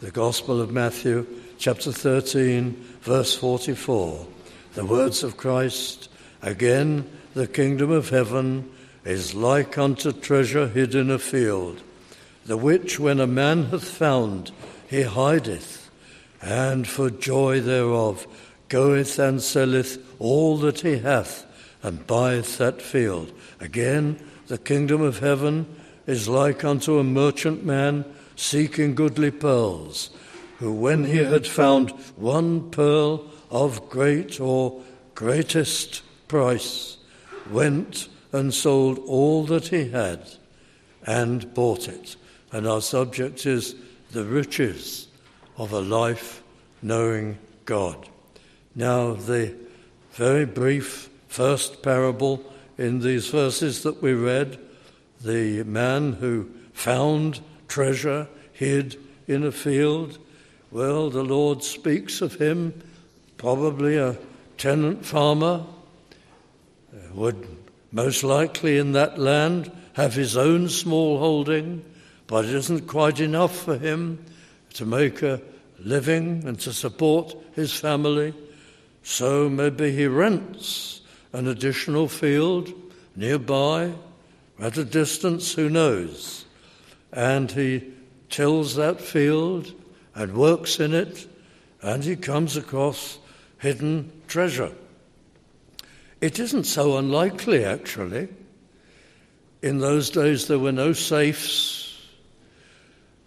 the Gospel of Matthew, chapter 13, verse 44. The words of Christ Again, the kingdom of heaven is like unto treasure hid in a field, the which when a man hath found, he hideth, and for joy thereof goeth and selleth all that he hath, and buyeth that field. Again, the kingdom of heaven is like unto a merchant man seeking goodly pearls, who, when he had found one pearl of great or greatest price, went and sold all that he had and bought it. And our subject is the riches of a life knowing God. Now, the very brief first parable in these verses that we read the man who found treasure hid in a field. Well, the Lord speaks of him, probably a tenant farmer, uh, would most likely in that land have his own small holding, but it isn't quite enough for him to make a living and to support his family. So maybe he rents an additional field nearby, at a distance, who knows? And he tills that field and works in it, and he comes across hidden treasure. It isn't so unlikely, actually. In those days, there were no safes,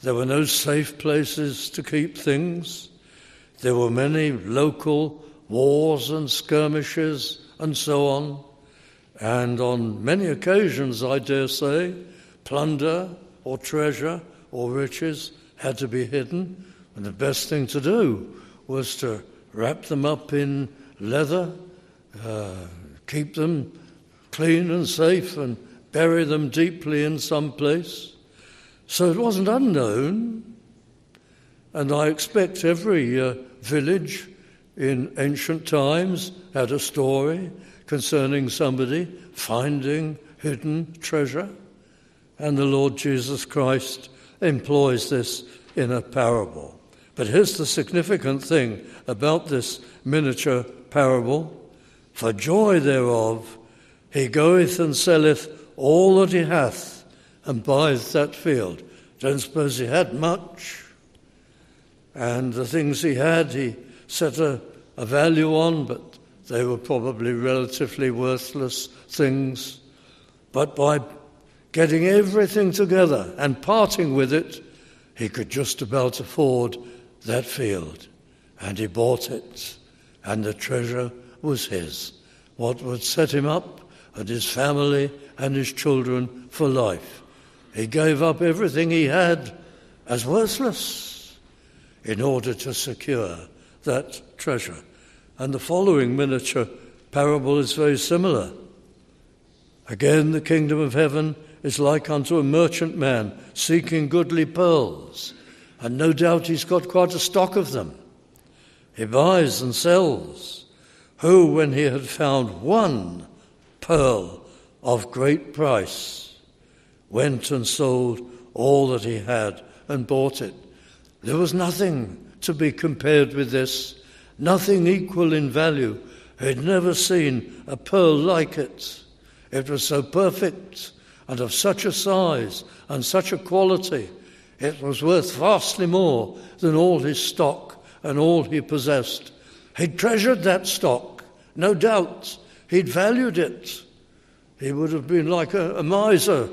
there were no safe places to keep things. There were many local wars and skirmishes and so on. And on many occasions, I dare say, plunder or treasure or riches had to be hidden, and the best thing to do was to wrap them up in leather, uh, keep them clean and safe, and bury them deeply in some place. So it wasn't unknown, and I expect every uh, village in ancient times had a story concerning somebody finding hidden treasure. And the Lord Jesus Christ employs this in a parable. But here's the significant thing about this miniature parable For joy thereof, he goeth and selleth all that he hath and buyeth that field. Don't suppose he had much. And the things he had, he set a, a value on, but they were probably relatively worthless things. But by getting everything together and parting with it, he could just about afford that field. And he bought it, and the treasure was his. What would set him up and his family and his children for life. He gave up everything he had as worthless in order to secure that treasure. And the following miniature parable is very similar. Again, the kingdom of heaven is like unto a merchant man seeking goodly pearls, and no doubt he's got quite a stock of them. He buys and sells. Who, when he had found one pearl of great price, went and sold all that he had and bought it. There was nothing to be compared with this, nothing equal in value. He'd never seen a pearl like it. It was so perfect and of such a size and such a quality, it was worth vastly more than all his stock and all he possessed. He'd treasured that stock, no doubt. He'd valued it. He would have been like a, a miser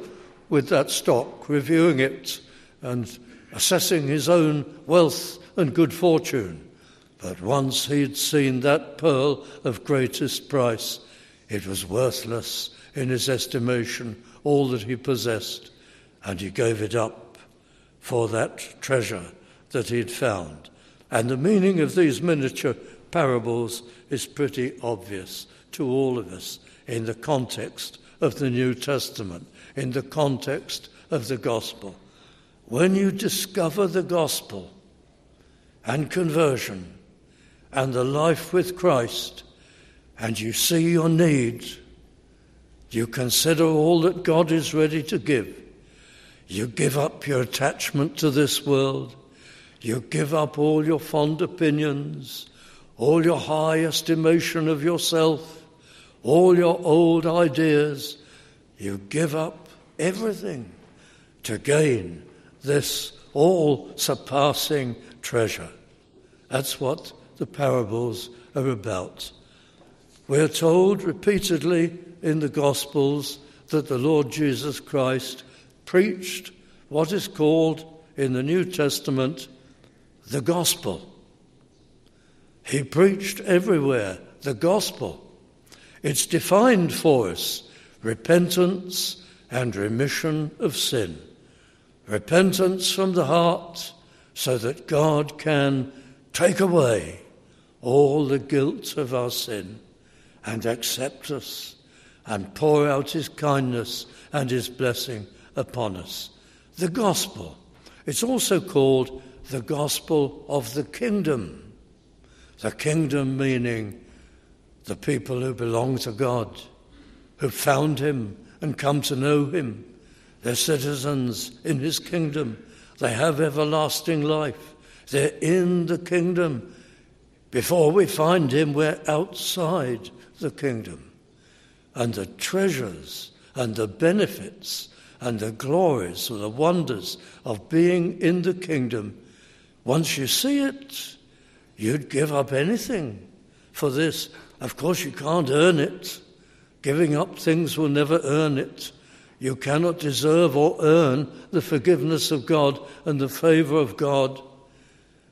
with that stock, reviewing it and assessing his own wealth and good fortune. But once he'd seen that pearl of greatest price, it was worthless in his estimation all that he possessed, and he gave it up for that treasure that he'd found. And the meaning of these miniature parables is pretty obvious to all of us in the context of the New Testament, in the context of the gospel. When you discover the gospel and conversion and the life with Christ, and you see your needs you consider all that God is ready to give. You give up your attachment to this world. You give up all your fond opinions, all your high estimation of yourself, all your old ideas. You give up everything to gain this all surpassing treasure. That's what the parables are about. We're told repeatedly in the Gospels that the Lord Jesus Christ preached what is called in the New Testament the gospel. He preached everywhere the gospel. It's defined for us repentance and remission of sin. Repentance from the heart so that God can take away all the guilt of our sin and accept us and pour out his kindness and his blessing upon us. The gospel. It's also called the gospel of the kingdom. The kingdom meaning the people who belong to God, who found him and come to know him. They're citizens in his kingdom. They have everlasting life. They're in the kingdom. Before we find him, we're outside the kingdom. And the treasures and the benefits and the glories and the wonders of being in the kingdom once you see it, you'd give up anything for this. Of course, you can't earn it. Giving up things will never earn it. You cannot deserve or earn the forgiveness of God and the favor of God.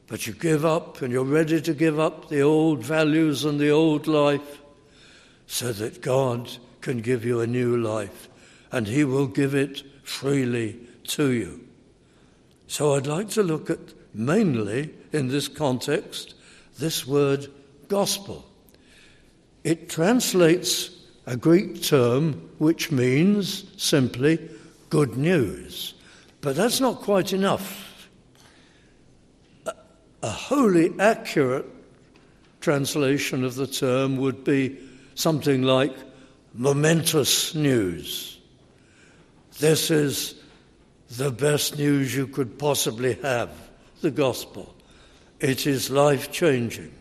But you give up and you're ready to give up the old values and the old life so that God can give you a new life and He will give it freely to you. So I'd like to look at mainly in this context this word gospel. It translates a Greek term which means simply good news. But that's not quite enough. A, a wholly accurate translation of the term would be something like momentous news. This is the best news you could possibly have the gospel. It is life changing.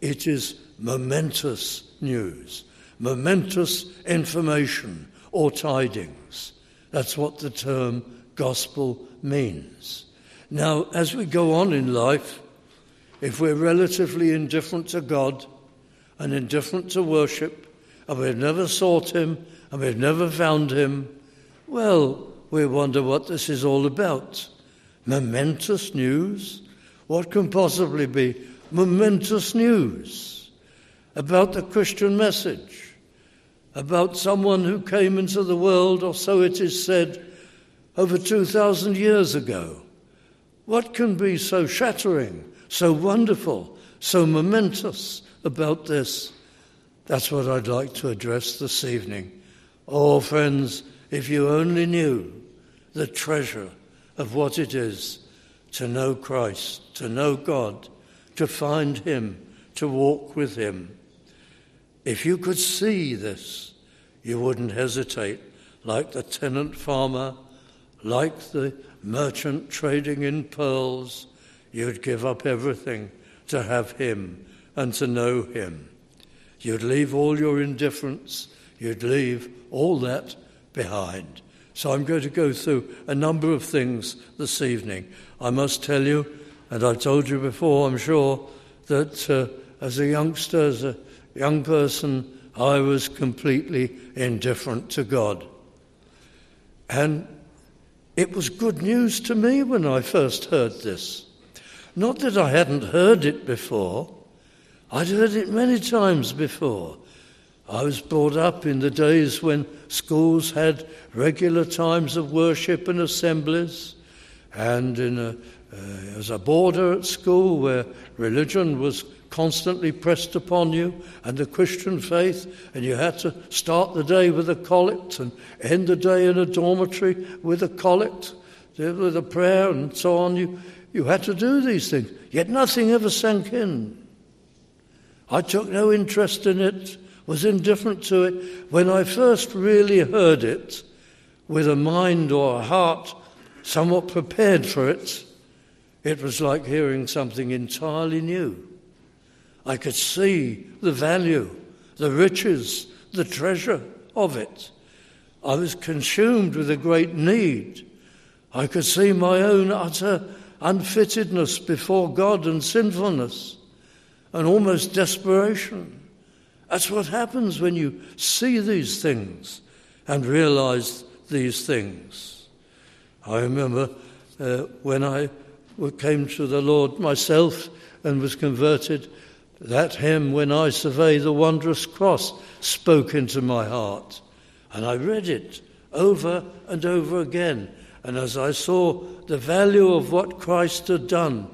It is momentous news, momentous information or tidings. That's what the term gospel means. Now, as we go on in life, if we're relatively indifferent to God and indifferent to worship, and we've never sought Him and we've never found Him, well, we wonder what this is all about momentous news? What can possibly be momentous news about the Christian message? About someone who came into the world, or so it is said, over 2,000 years ago? What can be so shattering, so wonderful, so momentous about this? That's what I'd like to address this evening. Oh, friends, if you only knew the treasure of what it is to know Christ, to know God, to find Him, to walk with Him. If you could see this, you wouldn't hesitate, like the tenant farmer, like the merchant trading in pearls. You'd give up everything to have Him and to know Him. You'd leave all your indifference, you'd leave all that behind. So I'm going to go through a number of things this evening. I must tell you, and I told you before, I'm sure, that uh, as a youngster, as a young person, I was completely indifferent to God. And it was good news to me when I first heard this. Not that I hadn't heard it before, I'd heard it many times before. I was brought up in the days when schools had regular times of worship and assemblies, and in a, uh, as a boarder at school where religion was constantly pressed upon you and the Christian faith, and you had to start the day with a collect and end the day in a dormitory with a collect, with a prayer, and so on. You, you had to do these things, yet nothing ever sank in. I took no interest in it was indifferent to it. When I first really heard it, with a mind or a heart somewhat prepared for it, it was like hearing something entirely new. I could see the value, the riches, the treasure of it. I was consumed with a great need. I could see my own utter unfittedness before God and sinfulness and almost desperation. That's what happens when you see these things and realize these things. I remember uh, when I came to the Lord myself and was converted, that hymn, When I Survey the Wondrous Cross, spoke into my heart. And I read it over and over again. And as I saw the value of what Christ had done,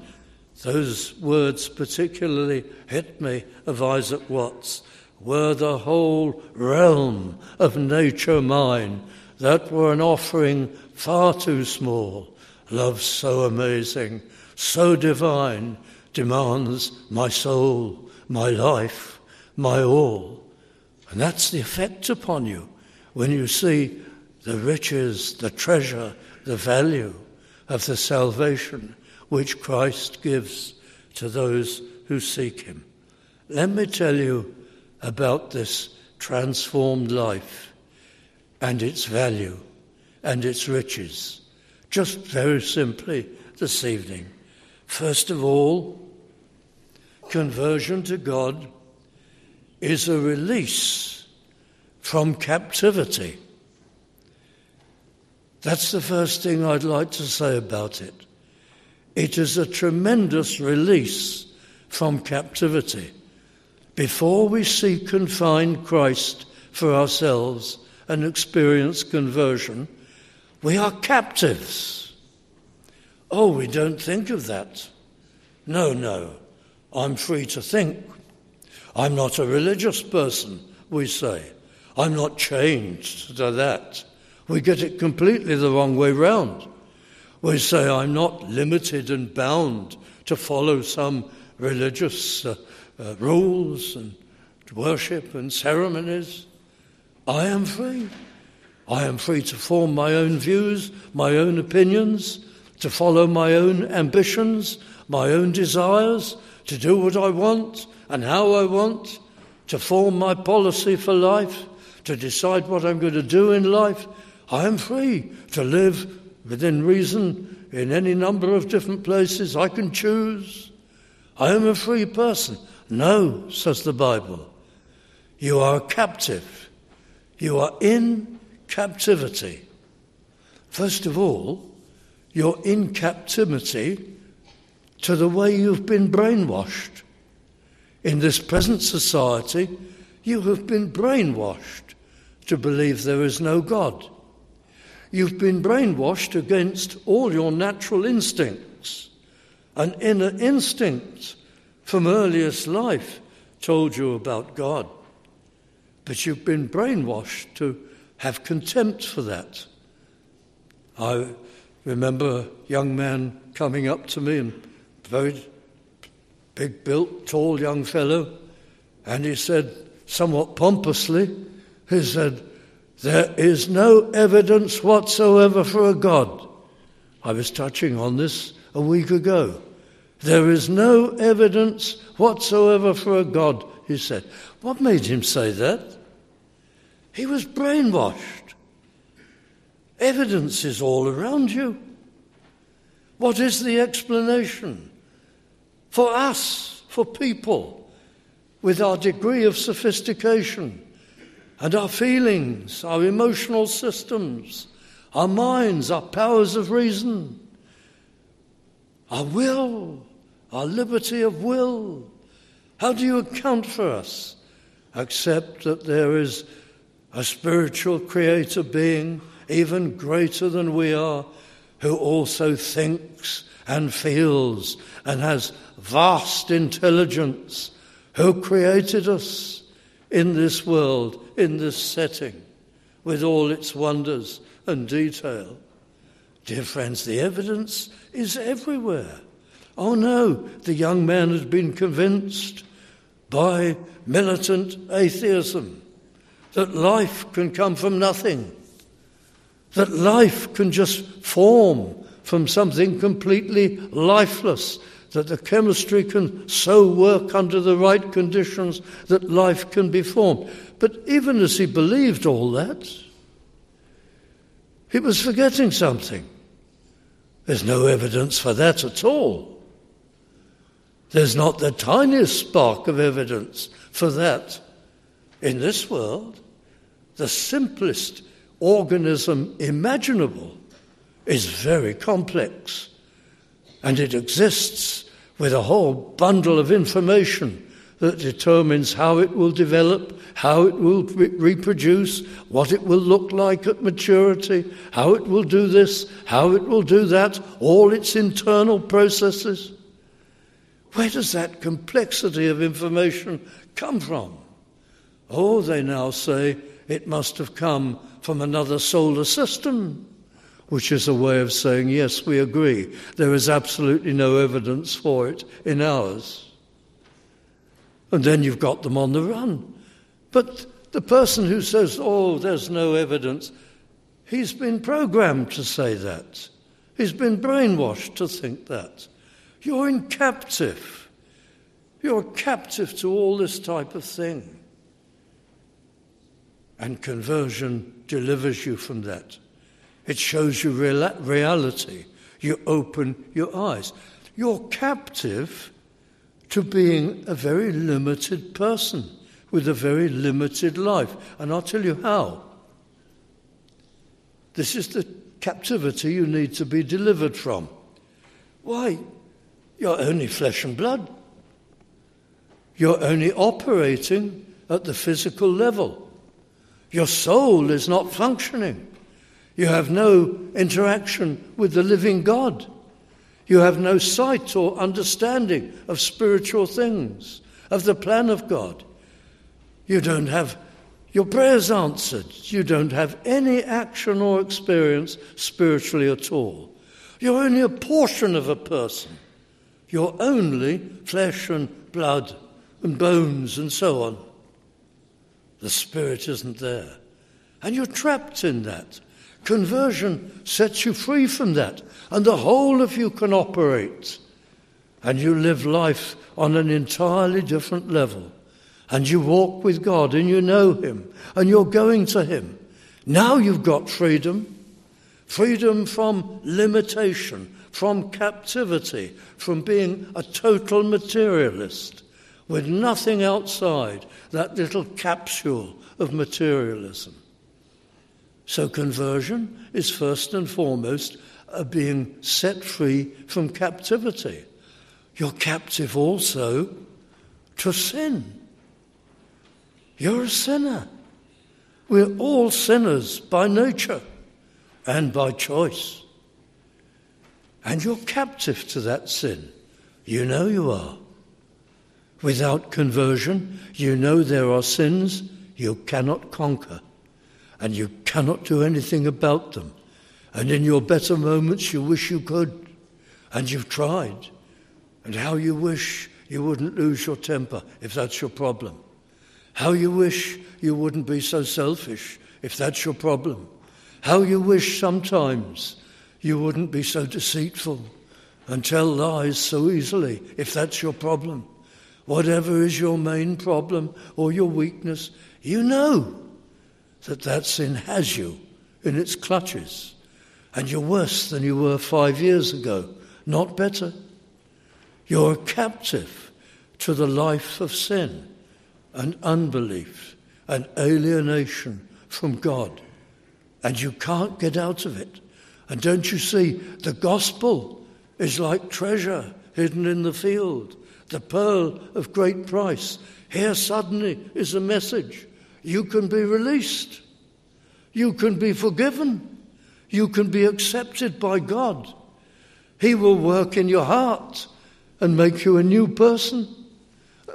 those words particularly hit me of Isaac Watts. Were the whole realm of nature mine, that were an offering far too small. Love so amazing, so divine, demands my soul, my life, my all. And that's the effect upon you when you see the riches, the treasure, the value of the salvation which Christ gives to those who seek him. Let me tell you about this transformed life and its value and its riches, just very simply this evening. First of all, conversion to God is a release from captivity. That's the first thing I'd like to say about it. It is a tremendous release from captivity. Before we seek and find Christ for ourselves and experience conversion, we are captives. Oh, we don't think of that. No, no. I'm free to think. I'm not a religious person, we say. I'm not chained to that. We get it completely the wrong way round. We say, I'm not limited and bound to follow some religious uh, uh, rules and worship and ceremonies. I am free. I am free to form my own views, my own opinions, to follow my own ambitions, my own desires, to do what I want and how I want, to form my policy for life, to decide what I'm going to do in life. I am free to live within reason in any number of different places. I can choose. I am a free person. No, says the Bible. You are a captive. You are in captivity. First of all, you're in captivity to the way you've been brainwashed. In this present society, you have been brainwashed to believe there is no God. You've been brainwashed against all your natural instincts. An inner instinct from earliest life told you about God. But you've been brainwashed to have contempt for that. I remember a young man coming up to me and very big built, tall young fellow, and he said, somewhat pompously, he said, There is no evidence whatsoever for a God. I was touching on this a week ago. There is no evidence whatsoever for a God, he said. What made him say that? He was brainwashed. Evidence is all around you. What is the explanation? for us, for people, with our degree of sophistication and our feelings, our emotional systems, our minds, our powers of reason, our will, our liberty of will. How do you account for us? Except that there is a spiritual creator being even greater than we are, who also thinks and feels and has vast intelligence who created us in this world, in this setting, with all its wonders and detail. Dear friends, the evidence is everywhere. Oh no, the young man has been convinced by militant atheism that life can come from nothing, that life can just form from something completely lifeless, that the chemistry can so work under the right conditions that life can be formed. But even as he believed all that, he was forgetting something. There's no evidence for that at all. There's not the tiniest spark of evidence for that in this world. The simplest organism imaginable is very complex and it exists with a whole bundle of information that determines how it will develop, how it will re- reproduce, what it will look like at maturity, how it will do this, how it will do that, all its internal processes. Where does that complexity of information come from? Oh, they now say it must have come from another solar system, which is a way of saying, yes, we agree. There is absolutely no evidence for it in ours. And then you've got them on the run. But the person who says, oh, there's no evidence, he's been programmed to say that. He's been brainwashed to think that. You're in captive. You're captive to all this type of thing. And conversion delivers you from that. It shows you real- reality. You open your eyes. You're captive to being a very limited person with a very limited life. And I'll tell you how. This is the captivity you need to be delivered from. Why? You're only flesh and blood. You're only operating at the physical level. Your soul is not functioning. You have no interaction with the living God. You have no sight or understanding of spiritual things, of the plan of God. You don't have your prayers answered. You don't have any action or experience spiritually at all. You're only a portion of a person. You're only flesh and blood and bones and so on. The spirit isn't there. And you're trapped in that. Conversion sets you free from that, and the whole of you can operate. And you live life on an entirely different level. And you walk with God, and you know Him, and you're going to Him. Now you've got freedom freedom from limitation, from captivity, from being a total materialist with nothing outside that little capsule of materialism. So, conversion is first and foremost being set free from captivity. You're captive also to sin. You're a sinner. We're all sinners by nature and by choice. And you're captive to that sin. You know you are. Without conversion, you know there are sins you cannot conquer and you cannot do anything about them. And in your better moments, you wish you could, and you've tried. And how you wish you wouldn't lose your temper if that's your problem. How you wish you wouldn't be so selfish if that's your problem. How you wish sometimes you wouldn't be so deceitful and tell lies so easily if that's your problem. Whatever is your main problem or your weakness, you know that that sin has you in its clutches. And you're worse than you were five years ago, not better. You're captive to the life of sin and unbelief and alienation from God. And you can't get out of it. And don't you see, the gospel is like treasure hidden in the field, the pearl of great price. Here suddenly is a message you can be released. You can be forgiven. You can be accepted by God. He will work in your heart and make you a new person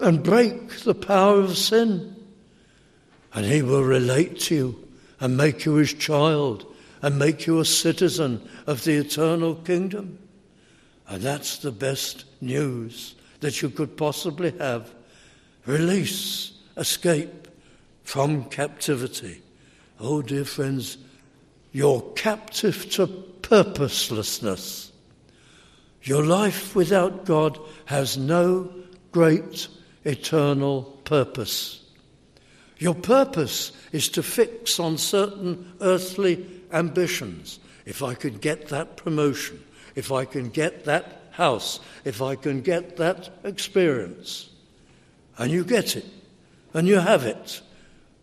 and break the power of sin. And He will relate to you and make you His child and make you a citizen of the eternal kingdom. And that's the best news that you could possibly have. Release, escape, from captivity. Oh, dear friends, you're captive to purposelessness. Your life without God has no great eternal purpose. Your purpose is to fix on certain earthly ambitions. If I could get that promotion, if I can get that house, if I can get that experience. And you get it, and you have it,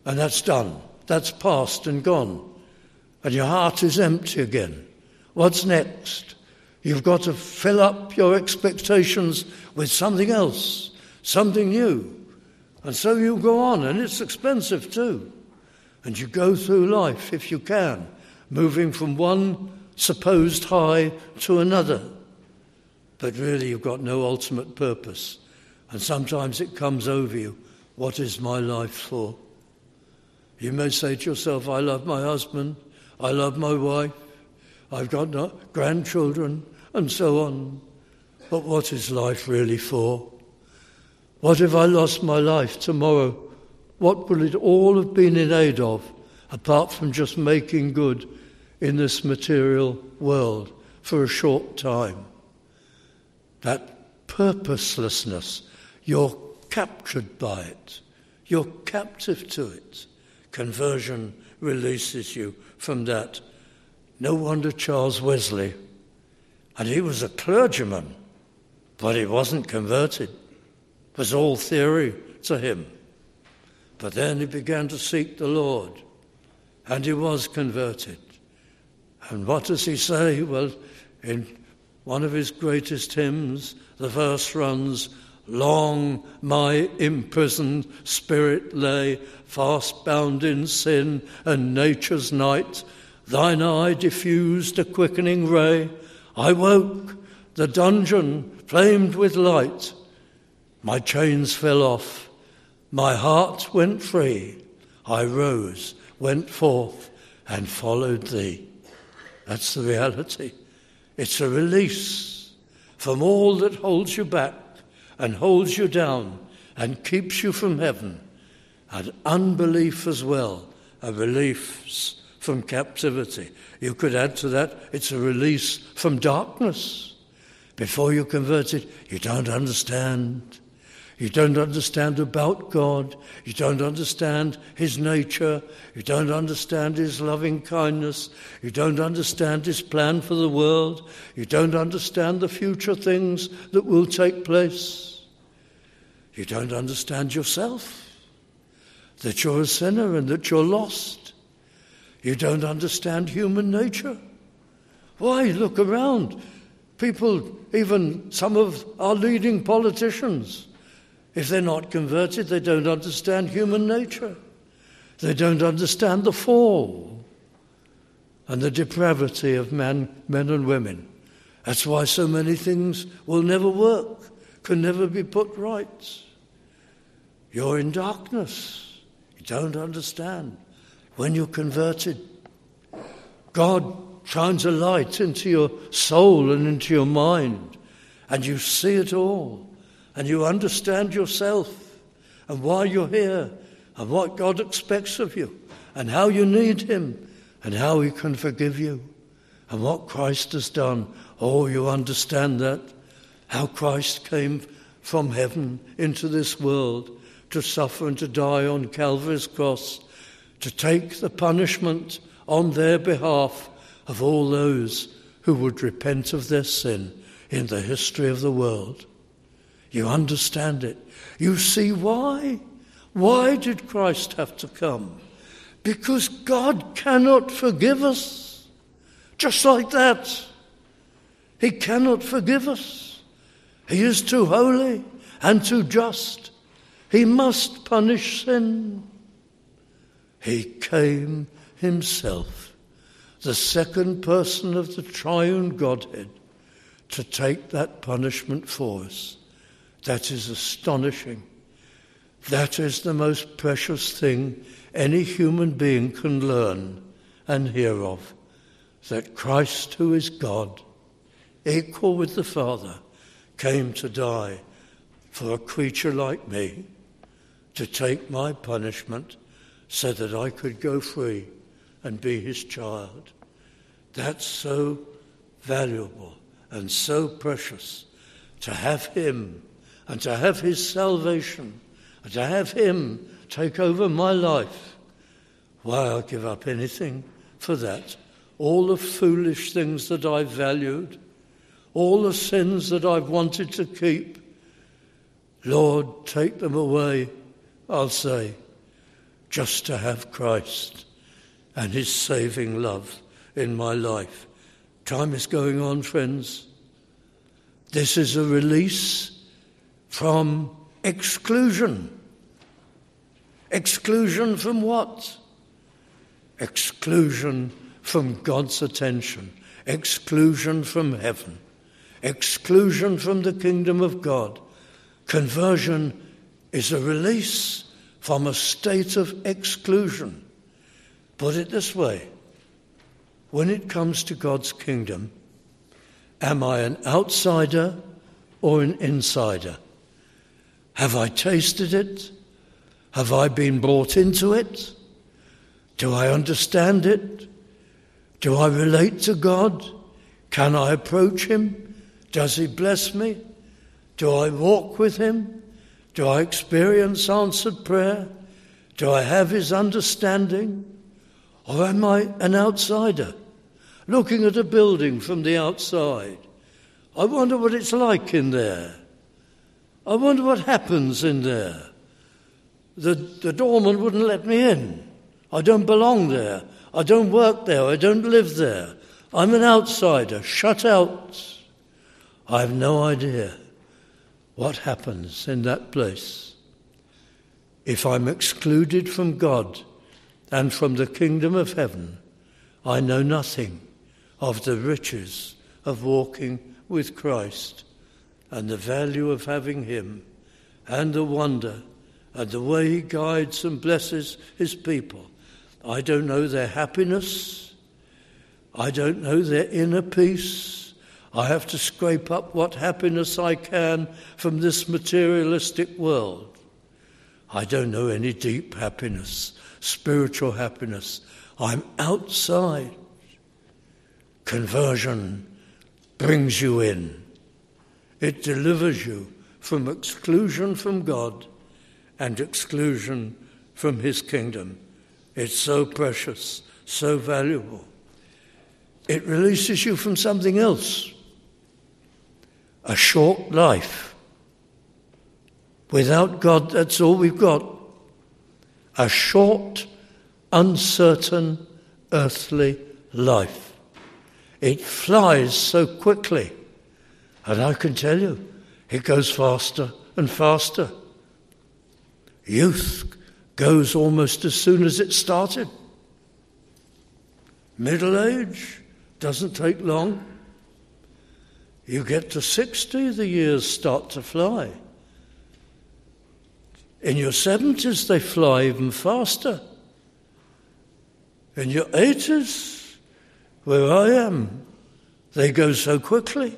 and that's done. That's past and gone. And your heart is empty again. What's next? You've got to fill up your expectations with something else, something new. And so you go on, and it's expensive too. And you go through life, if you can, moving from one supposed high to another. But really, you've got no ultimate purpose. And sometimes it comes over you what is my life for? You may say to yourself, I love my husband, I love my wife, I've got grandchildren, and so on. But what is life really for? What if I lost my life tomorrow? What will it all have been in aid of, apart from just making good in this material world for a short time? That purposelessness, you're captured by it, you're captive to it. Conversion releases you from that. No wonder Charles Wesley, and he was a clergyman, but he wasn't converted It was all theory to him. But then he began to seek the Lord, and he was converted. And what does he say? Well, in one of his greatest hymns, the verse runs, Long my imprisoned spirit lay, fast bound in sin and nature's night. Thine eye diffused a quickening ray. I woke, the dungeon flamed with light. My chains fell off. My heart went free. I rose, went forth, and followed thee. That's the reality. It's a release from all that holds you back and holds you down and keeps you from heaven, and unbelief as well, a release from captivity. You could add to that, it's a release from darkness. Before you're converted, you don't understand. You don't understand about God. You don't understand His nature. You don't understand His loving kindness. You don't understand His plan for the world. You don't understand the future things that will take place. You don't understand yourself, that you're a sinner and that you're lost. You don't understand human nature. Why? Look around. People, even some of our leading politicians, if they're not converted, they don't understand human nature. They don't understand the fall and the depravity of man, men and women. That's why so many things will never work, can never be put right. You're in darkness. You don't understand. When you're converted, God shines a light into your soul and into your mind, and you see it all and you understand yourself and why you're here and what God expects of you and how you need Him and how He can forgive you and what Christ has done. Oh, you understand that? How Christ came from heaven into this world to suffer and to die on Calvary's cross, to take the punishment on their behalf of all those who would repent of their sin in the history of the world. You understand it. You see why? Why did Christ have to come? Because God cannot forgive us. Just like that. He cannot forgive us. He is too holy and too just. He must punish sin. He came himself, the second person of the triune Godhead, to take that punishment for us. That is astonishing. That is the most precious thing any human being can learn and hear of. That Christ, who is God, equal with the Father, came to die for a creature like me, to take my punishment so that I could go free and be his child. That's so valuable and so precious to have Him and to have His salvation and to have Him take over my life. Why, I'll give up anything for that. All the foolish things that I've valued, all the sins that I've wanted to keep, Lord, take them away, I'll say, just to have Christ and His saving love in my life. Time is going on, friends. This is a release from exclusion. Exclusion from what? Exclusion from God's attention, exclusion from heaven, exclusion from the kingdom of God. Conversion is a release from a state of exclusion. Put it this way when it comes to God's kingdom, am I an outsider or an insider? Have I tasted it? Have I been brought into it? Do I understand it? Do I relate to God? Can I approach Him? Does He bless me? Do I walk with Him? Do I experience answered prayer? Do I have His understanding? Or am I an outsider? looking at a building from the outside. I wonder what it's like in there. I wonder what happens in there. The, the doorman wouldn't let me in. I don't belong there. I don't work there. I don't live there. I'm an outsider, shut out. I have no idea what happens in that place. If I'm excluded from God and from the kingdom of heaven, I know nothing of the riches of walking with Christ and the value of having Him and the wonder and the way He guides and blesses His people. I don't know their happiness. I don't know their inner peace. I have to scrape up what happiness I can from this materialistic world. I don't know any deep happiness, spiritual happiness. I'm outside. Conversion brings you in. It delivers you from exclusion from God and exclusion from His kingdom. It's so precious, so valuable. It releases you from something else a short life. Without God, that's all we've got. A short, uncertain, earthly life. It flies so quickly. And I can tell you, it goes faster and faster. Youth goes almost as soon as it started. Middle age doesn't take long. You get to 60, the years start to fly. In your 70s, they fly even faster. In your 80s, where I am. They go so quickly.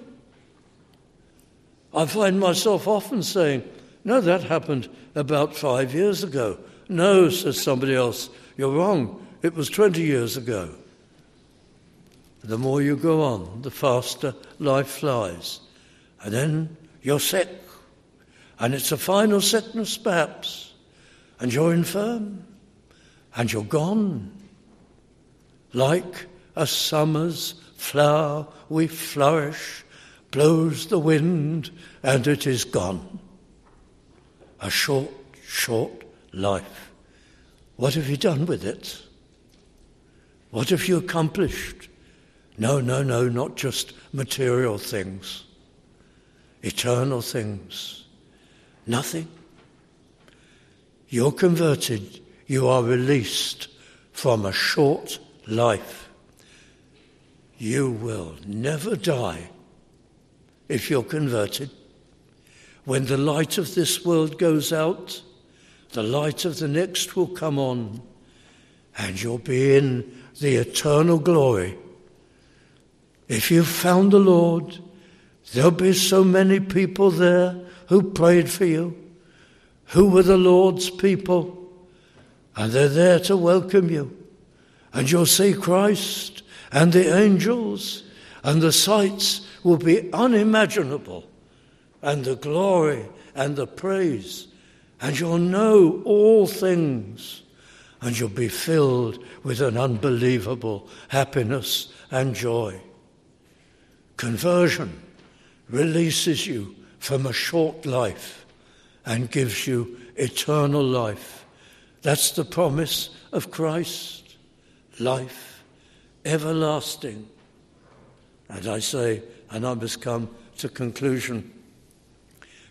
I find myself often saying, No, that happened about five years ago. No, says somebody else, you're wrong. It was 20 years ago. The more you go on, the faster life flies. And then you're sick. And it's a final sickness, perhaps. And you're infirm. And you're gone. Like a summer's flower we flourish, blows the wind, and it is gone. A short, short life. What have you done with it? What have you accomplished? No, no, no, not just material things, eternal things. Nothing. You're converted, you are released from a short life you will never die if you're converted. When the light of this world goes out, the light of the next will come on, and you'll be in the eternal glory. If you've found the Lord, there'll be so many people there who prayed for you, who were the Lord's people, and they're there to welcome you. And you'll see Christ and the angels, and the sights will be unimaginable, and the glory and the praise, and you'll know all things, and you'll be filled with an unbelievable happiness and joy. Conversion releases you from a short life and gives you eternal life. That's the promise of Christ life everlasting. And I say, and I must come to conclusion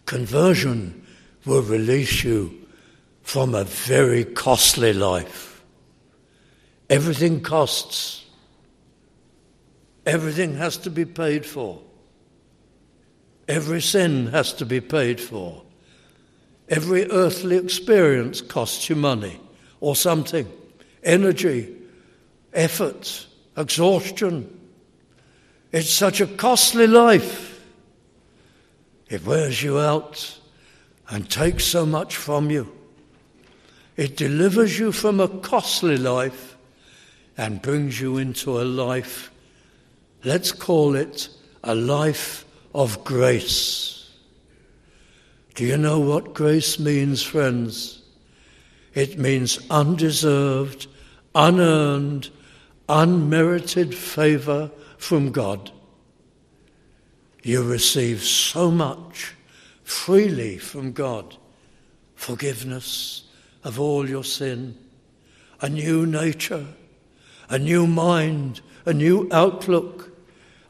conversion will release you from a very costly life. Everything costs, everything has to be paid for. Every sin has to be paid for. Every earthly experience costs you money or something energy, effort, exhaustion. It's such a costly life. It wears you out and takes so much from you. It delivers you from a costly life and brings you into a life, let's call it a life of grace. Do you know what grace means, friends? It means undeserved, unearned, unmerited favour from God. You receive so much freely from God forgiveness of all your sin, a new nature, a new mind, a new outlook,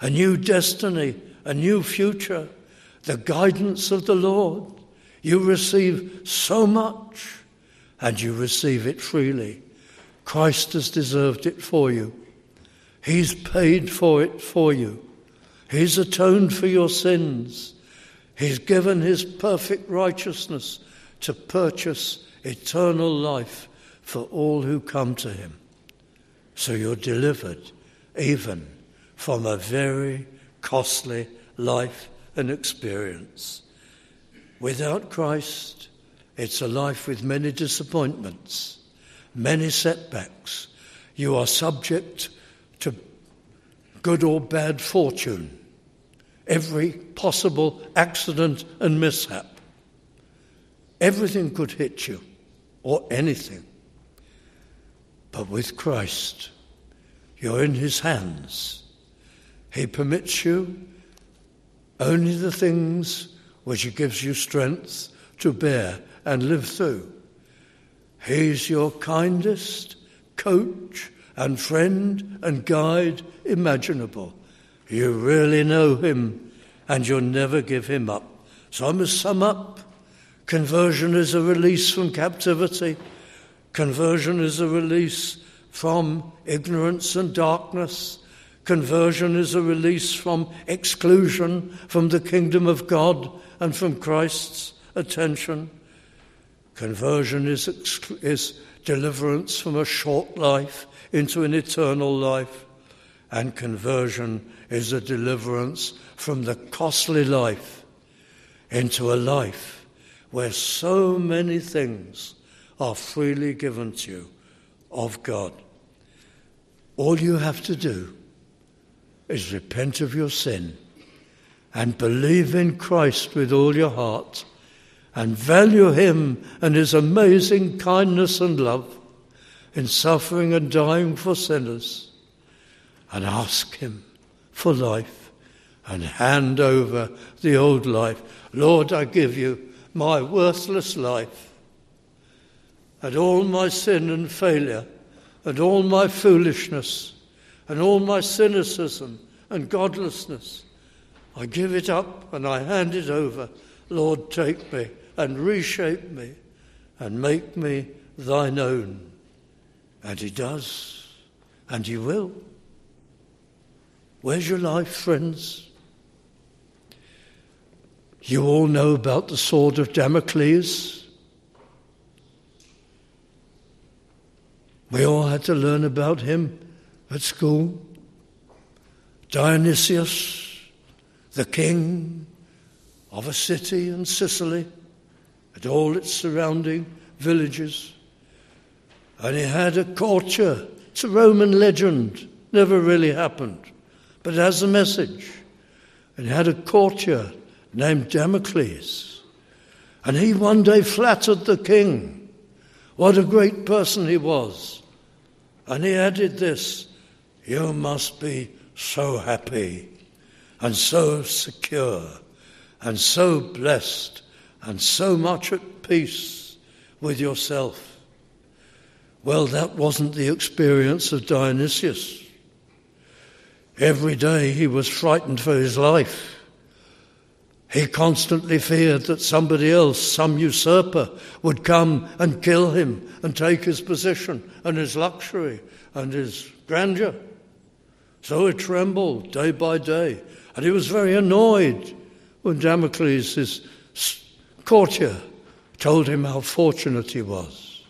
a new destiny, a new future, the guidance of the Lord. You receive so much and you receive it freely. Christ has deserved it for you. He's paid for it for you. He's atoned for your sins. He's given his perfect righteousness to purchase eternal life for all who come to him. So you're delivered even from a very costly life and experience. Without Christ, it's a life with many disappointments, many setbacks. You are subject good or bad fortune, every possible accident and mishap. Everything could hit you, or anything. But with Christ, you're in His hands. He permits you only the things which He gives you strength to bear and live through. He's your kindest coach and friend and guide imaginable. You really know Him and you'll never give Him up. So I must sum up. Conversion is a release from captivity. Conversion is a release from ignorance and darkness. Conversion is a release from exclusion from the kingdom of God and from Christ's attention. Conversion is, is deliverance from a short life into an eternal life. And conversion is a deliverance from the costly life into a life where so many things are freely given to you of God. All you have to do is repent of your sin and believe in Christ with all your heart and value Him and His amazing kindness and love in suffering and dying for sinners and ask Him for life and hand over the old life. Lord, I give you my worthless life and all my sin and failure and all my foolishness and all my cynicism and godlessness. I give it up and I hand it over. Lord, take me and reshape me and make me thine own. And he does, and he will. Where's your life, friends? You all know about the sword of Damocles. We all had to learn about him at school. Dionysius, the king of a city in Sicily, and all its surrounding villages. And he had a courtier. It's a Roman legend, never really happened. but it has a message. And he had a courtier named Damocles. And he one day flattered the king. What a great person he was. And he added this You must be so happy and so secure and so blessed and so much at peace with yourself. Well, that wasn't the experience of Dionysius. Every day he was frightened for his life. He constantly feared that somebody else, some usurper, would come and kill him and take his position and his luxury and his grandeur. So he trembled day by day, and he was very annoyed when Damocles, his courtier, told him how fortunate he was.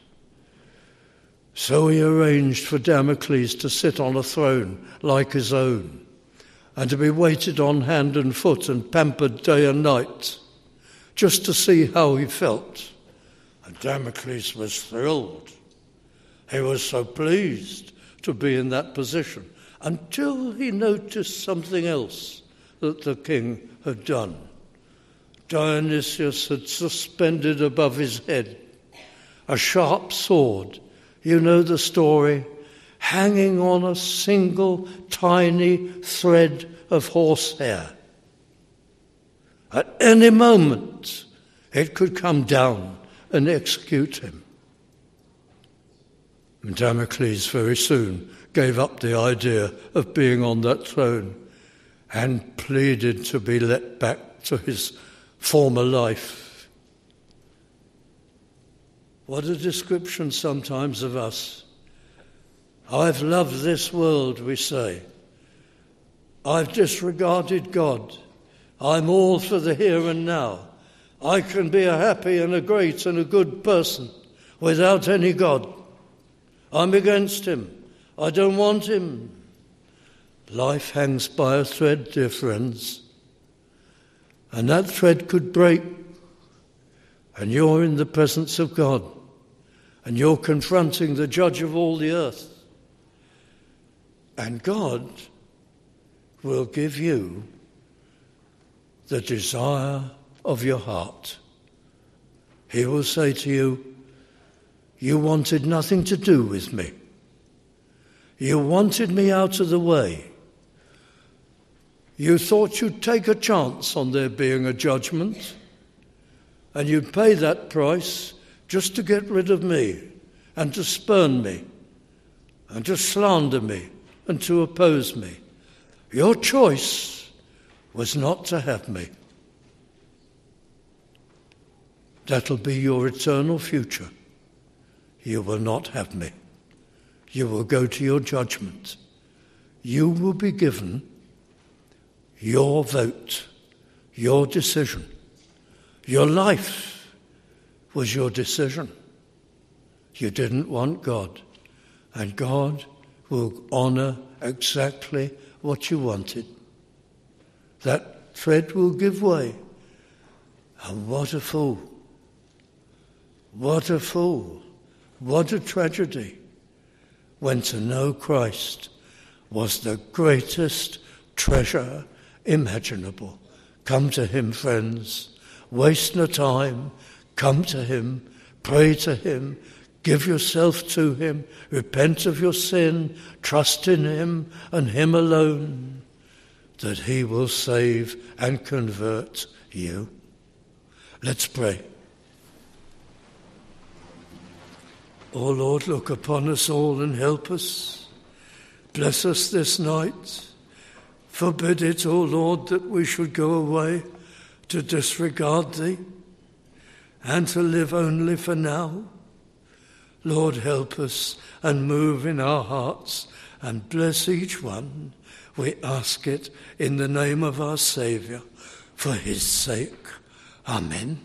So he arranged for Damocles to sit on a throne like his own, and to be waited on hand and foot and pampered day and night, just to see how he felt. And Damocles was thrilled. He was so pleased to be in that position until he noticed something else that the king had done. Dionysius had suspended above his head a sharp sword you know the story. Hanging on a single tiny thread of horsehair. At any moment, it could come down and execute him. And Damocles very soon gave up the idea of being on that throne and pleaded to be let back to his former life. What a description sometimes of us. I've loved this world, we say. I've disregarded God. I'm all for the here and now. I can be a happy and a great and a good person without any God. I'm against Him. I don't want Him. Life hangs by a thread, dear friends. And that thread could break, and you're in the presence of God and you're confronting the judge of all the earth. And God will give you the desire of your heart. He will say to you, You wanted nothing to do with me. You wanted me out of the way. You thought you'd take a chance on there being a judgment, and you'd pay that price just to get rid of me and to spurn me and to slander me and to oppose me. Your choice was not to have me. That'll be your eternal future. You will not have me. You will go to your judgment. You will be given your vote, your decision, your life was your decision. You didn't want God, and God will honour exactly what you wanted. That thread will give way. And what a fool! What a fool! What a tragedy when to know Christ was the greatest treasure imaginable. Come to Him, friends. Waste no time. Come to Him, pray to Him, give yourself to Him, repent of your sin, trust in Him and Him alone, that He will save and convert you. Let's pray. O oh Lord, look upon us all and help us. Bless us this night. Forbid it, O Lord, that we should go away to disregard Thee and to live only for now. Lord, help us and move in our hearts and bless each one. We ask it in the name of our Saviour, for his sake. Amen.